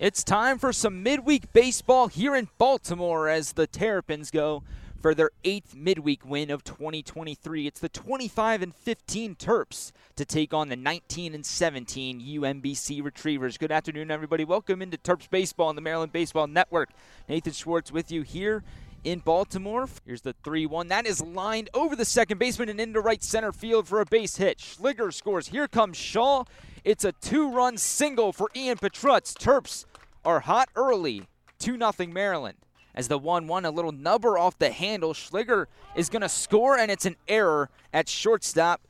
It's time for some midweek baseball here in Baltimore as the Terrapins go for their eighth midweek win of 2023. It's the 25 and 15 Terps to take on the 19 and 17 UMBC Retrievers. Good afternoon, everybody. Welcome into Terps baseball on the Maryland Baseball Network. Nathan Schwartz with you here in Baltimore. Here's the 3 1. That is lined over the second baseman and into right center field for a base hit. Shliger scores. Here comes Shaw. It's a two run single for Ian Petrutz. Terps are hot early, 2 0 Maryland. As the 1 1, a little nubber off the handle. Shliger is going to score, and it's an error at shortstop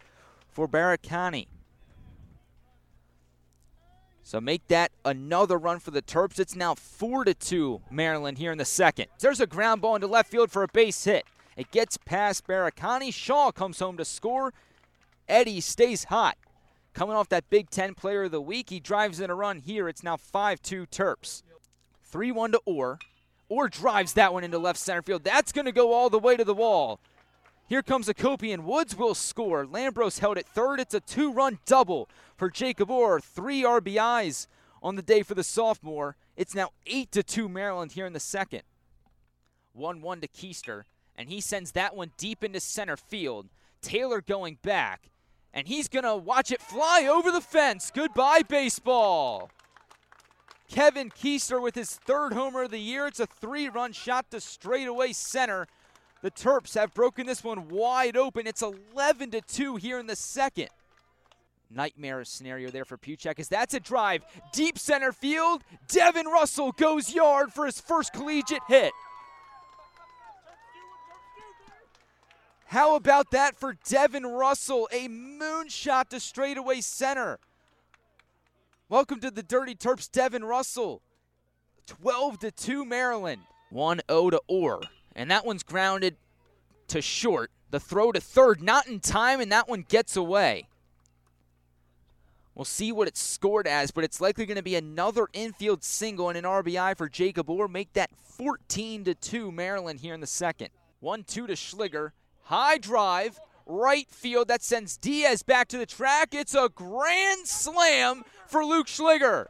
for Baracani. So make that another run for the Terps. It's now 4 to 2 Maryland here in the second. There's a ground ball into left field for a base hit. It gets past Baracani. Shaw comes home to score. Eddie stays hot. Coming off that Big Ten Player of the Week, he drives in a run here. It's now 5 2 Terps. 3 1 to Orr. Orr drives that one into left center field. That's going to go all the way to the wall. Here comes Hacopian. Woods will score. Lambros held at third. It's a two run double for Jacob Orr. Three RBIs on the day for the sophomore. It's now 8 to 2 Maryland here in the second. 1 1 to Keister. And he sends that one deep into center field. Taylor going back and he's going to watch it fly over the fence. Goodbye, baseball. Kevin Keister with his third homer of the year. It's a three run shot to straightaway center. The Terps have broken this one wide open. It's 11 to 2 here in the second. Nightmare scenario there for Puchek as that's a drive. Deep center field. Devin Russell goes yard for his first collegiate hit. How about that for Devin Russell? A moonshot to straightaway center. Welcome to the Dirty Terps, Devin Russell. 12 to 2 Maryland. 1 0 to Orr. And that one's grounded to short. The throw to third, not in time, and that one gets away. We'll see what it's scored as, but it's likely going to be another infield single and an RBI for Jacob Orr. Make that 14 to 2 Maryland here in the second. 1 2 to Shliger. High drive, right field. That sends Diaz back to the track. It's a grand slam for Luke Shliger.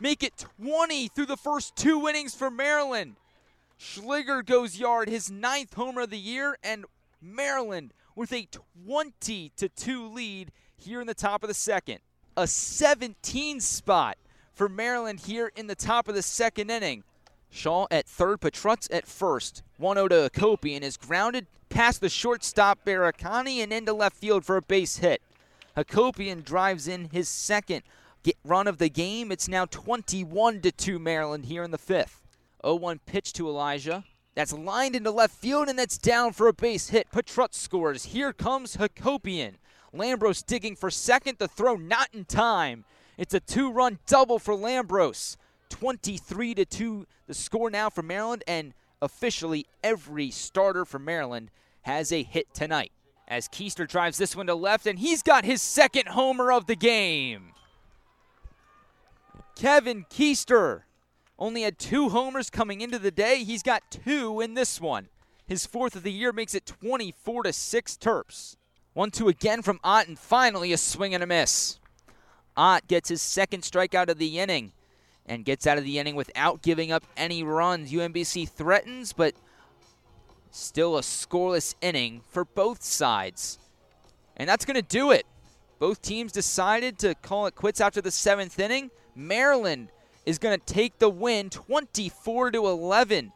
Make it 20 through the first two innings for Maryland. Shliger goes yard, his ninth homer of the year, and Maryland with a 20 to 2 lead here in the top of the second. A 17 spot for Maryland here in the top of the second inning. Shaw at third, Petrutz at first. 1 0 to Hacopian is grounded past the shortstop Baracani and into left field for a base hit. Hacopian drives in his second run of the game. It's now 21 to 2 Maryland here in the fifth. 0 1 pitch to Elijah. That's lined into left field and that's down for a base hit. Petrutz scores. Here comes Hacopian. Lambros digging for second. The throw not in time. It's a two run double for Lambros. 23 to 2 the score now for Maryland and officially every starter for Maryland has a hit tonight. As Keister drives this one to left and he's got his second homer of the game. Kevin Keister only had two homers coming into the day. He's got two in this one. His fourth of the year makes it 24 to 6 Terps. 1 2 again from Ott, and finally a swing and a miss. Ott gets his second strikeout of the inning and gets out of the inning without giving up any runs. UMBC threatens, but still a scoreless inning for both sides. And that's going to do it. Both teams decided to call it quits after the seventh inning. Maryland is going to take the win 24 to 11.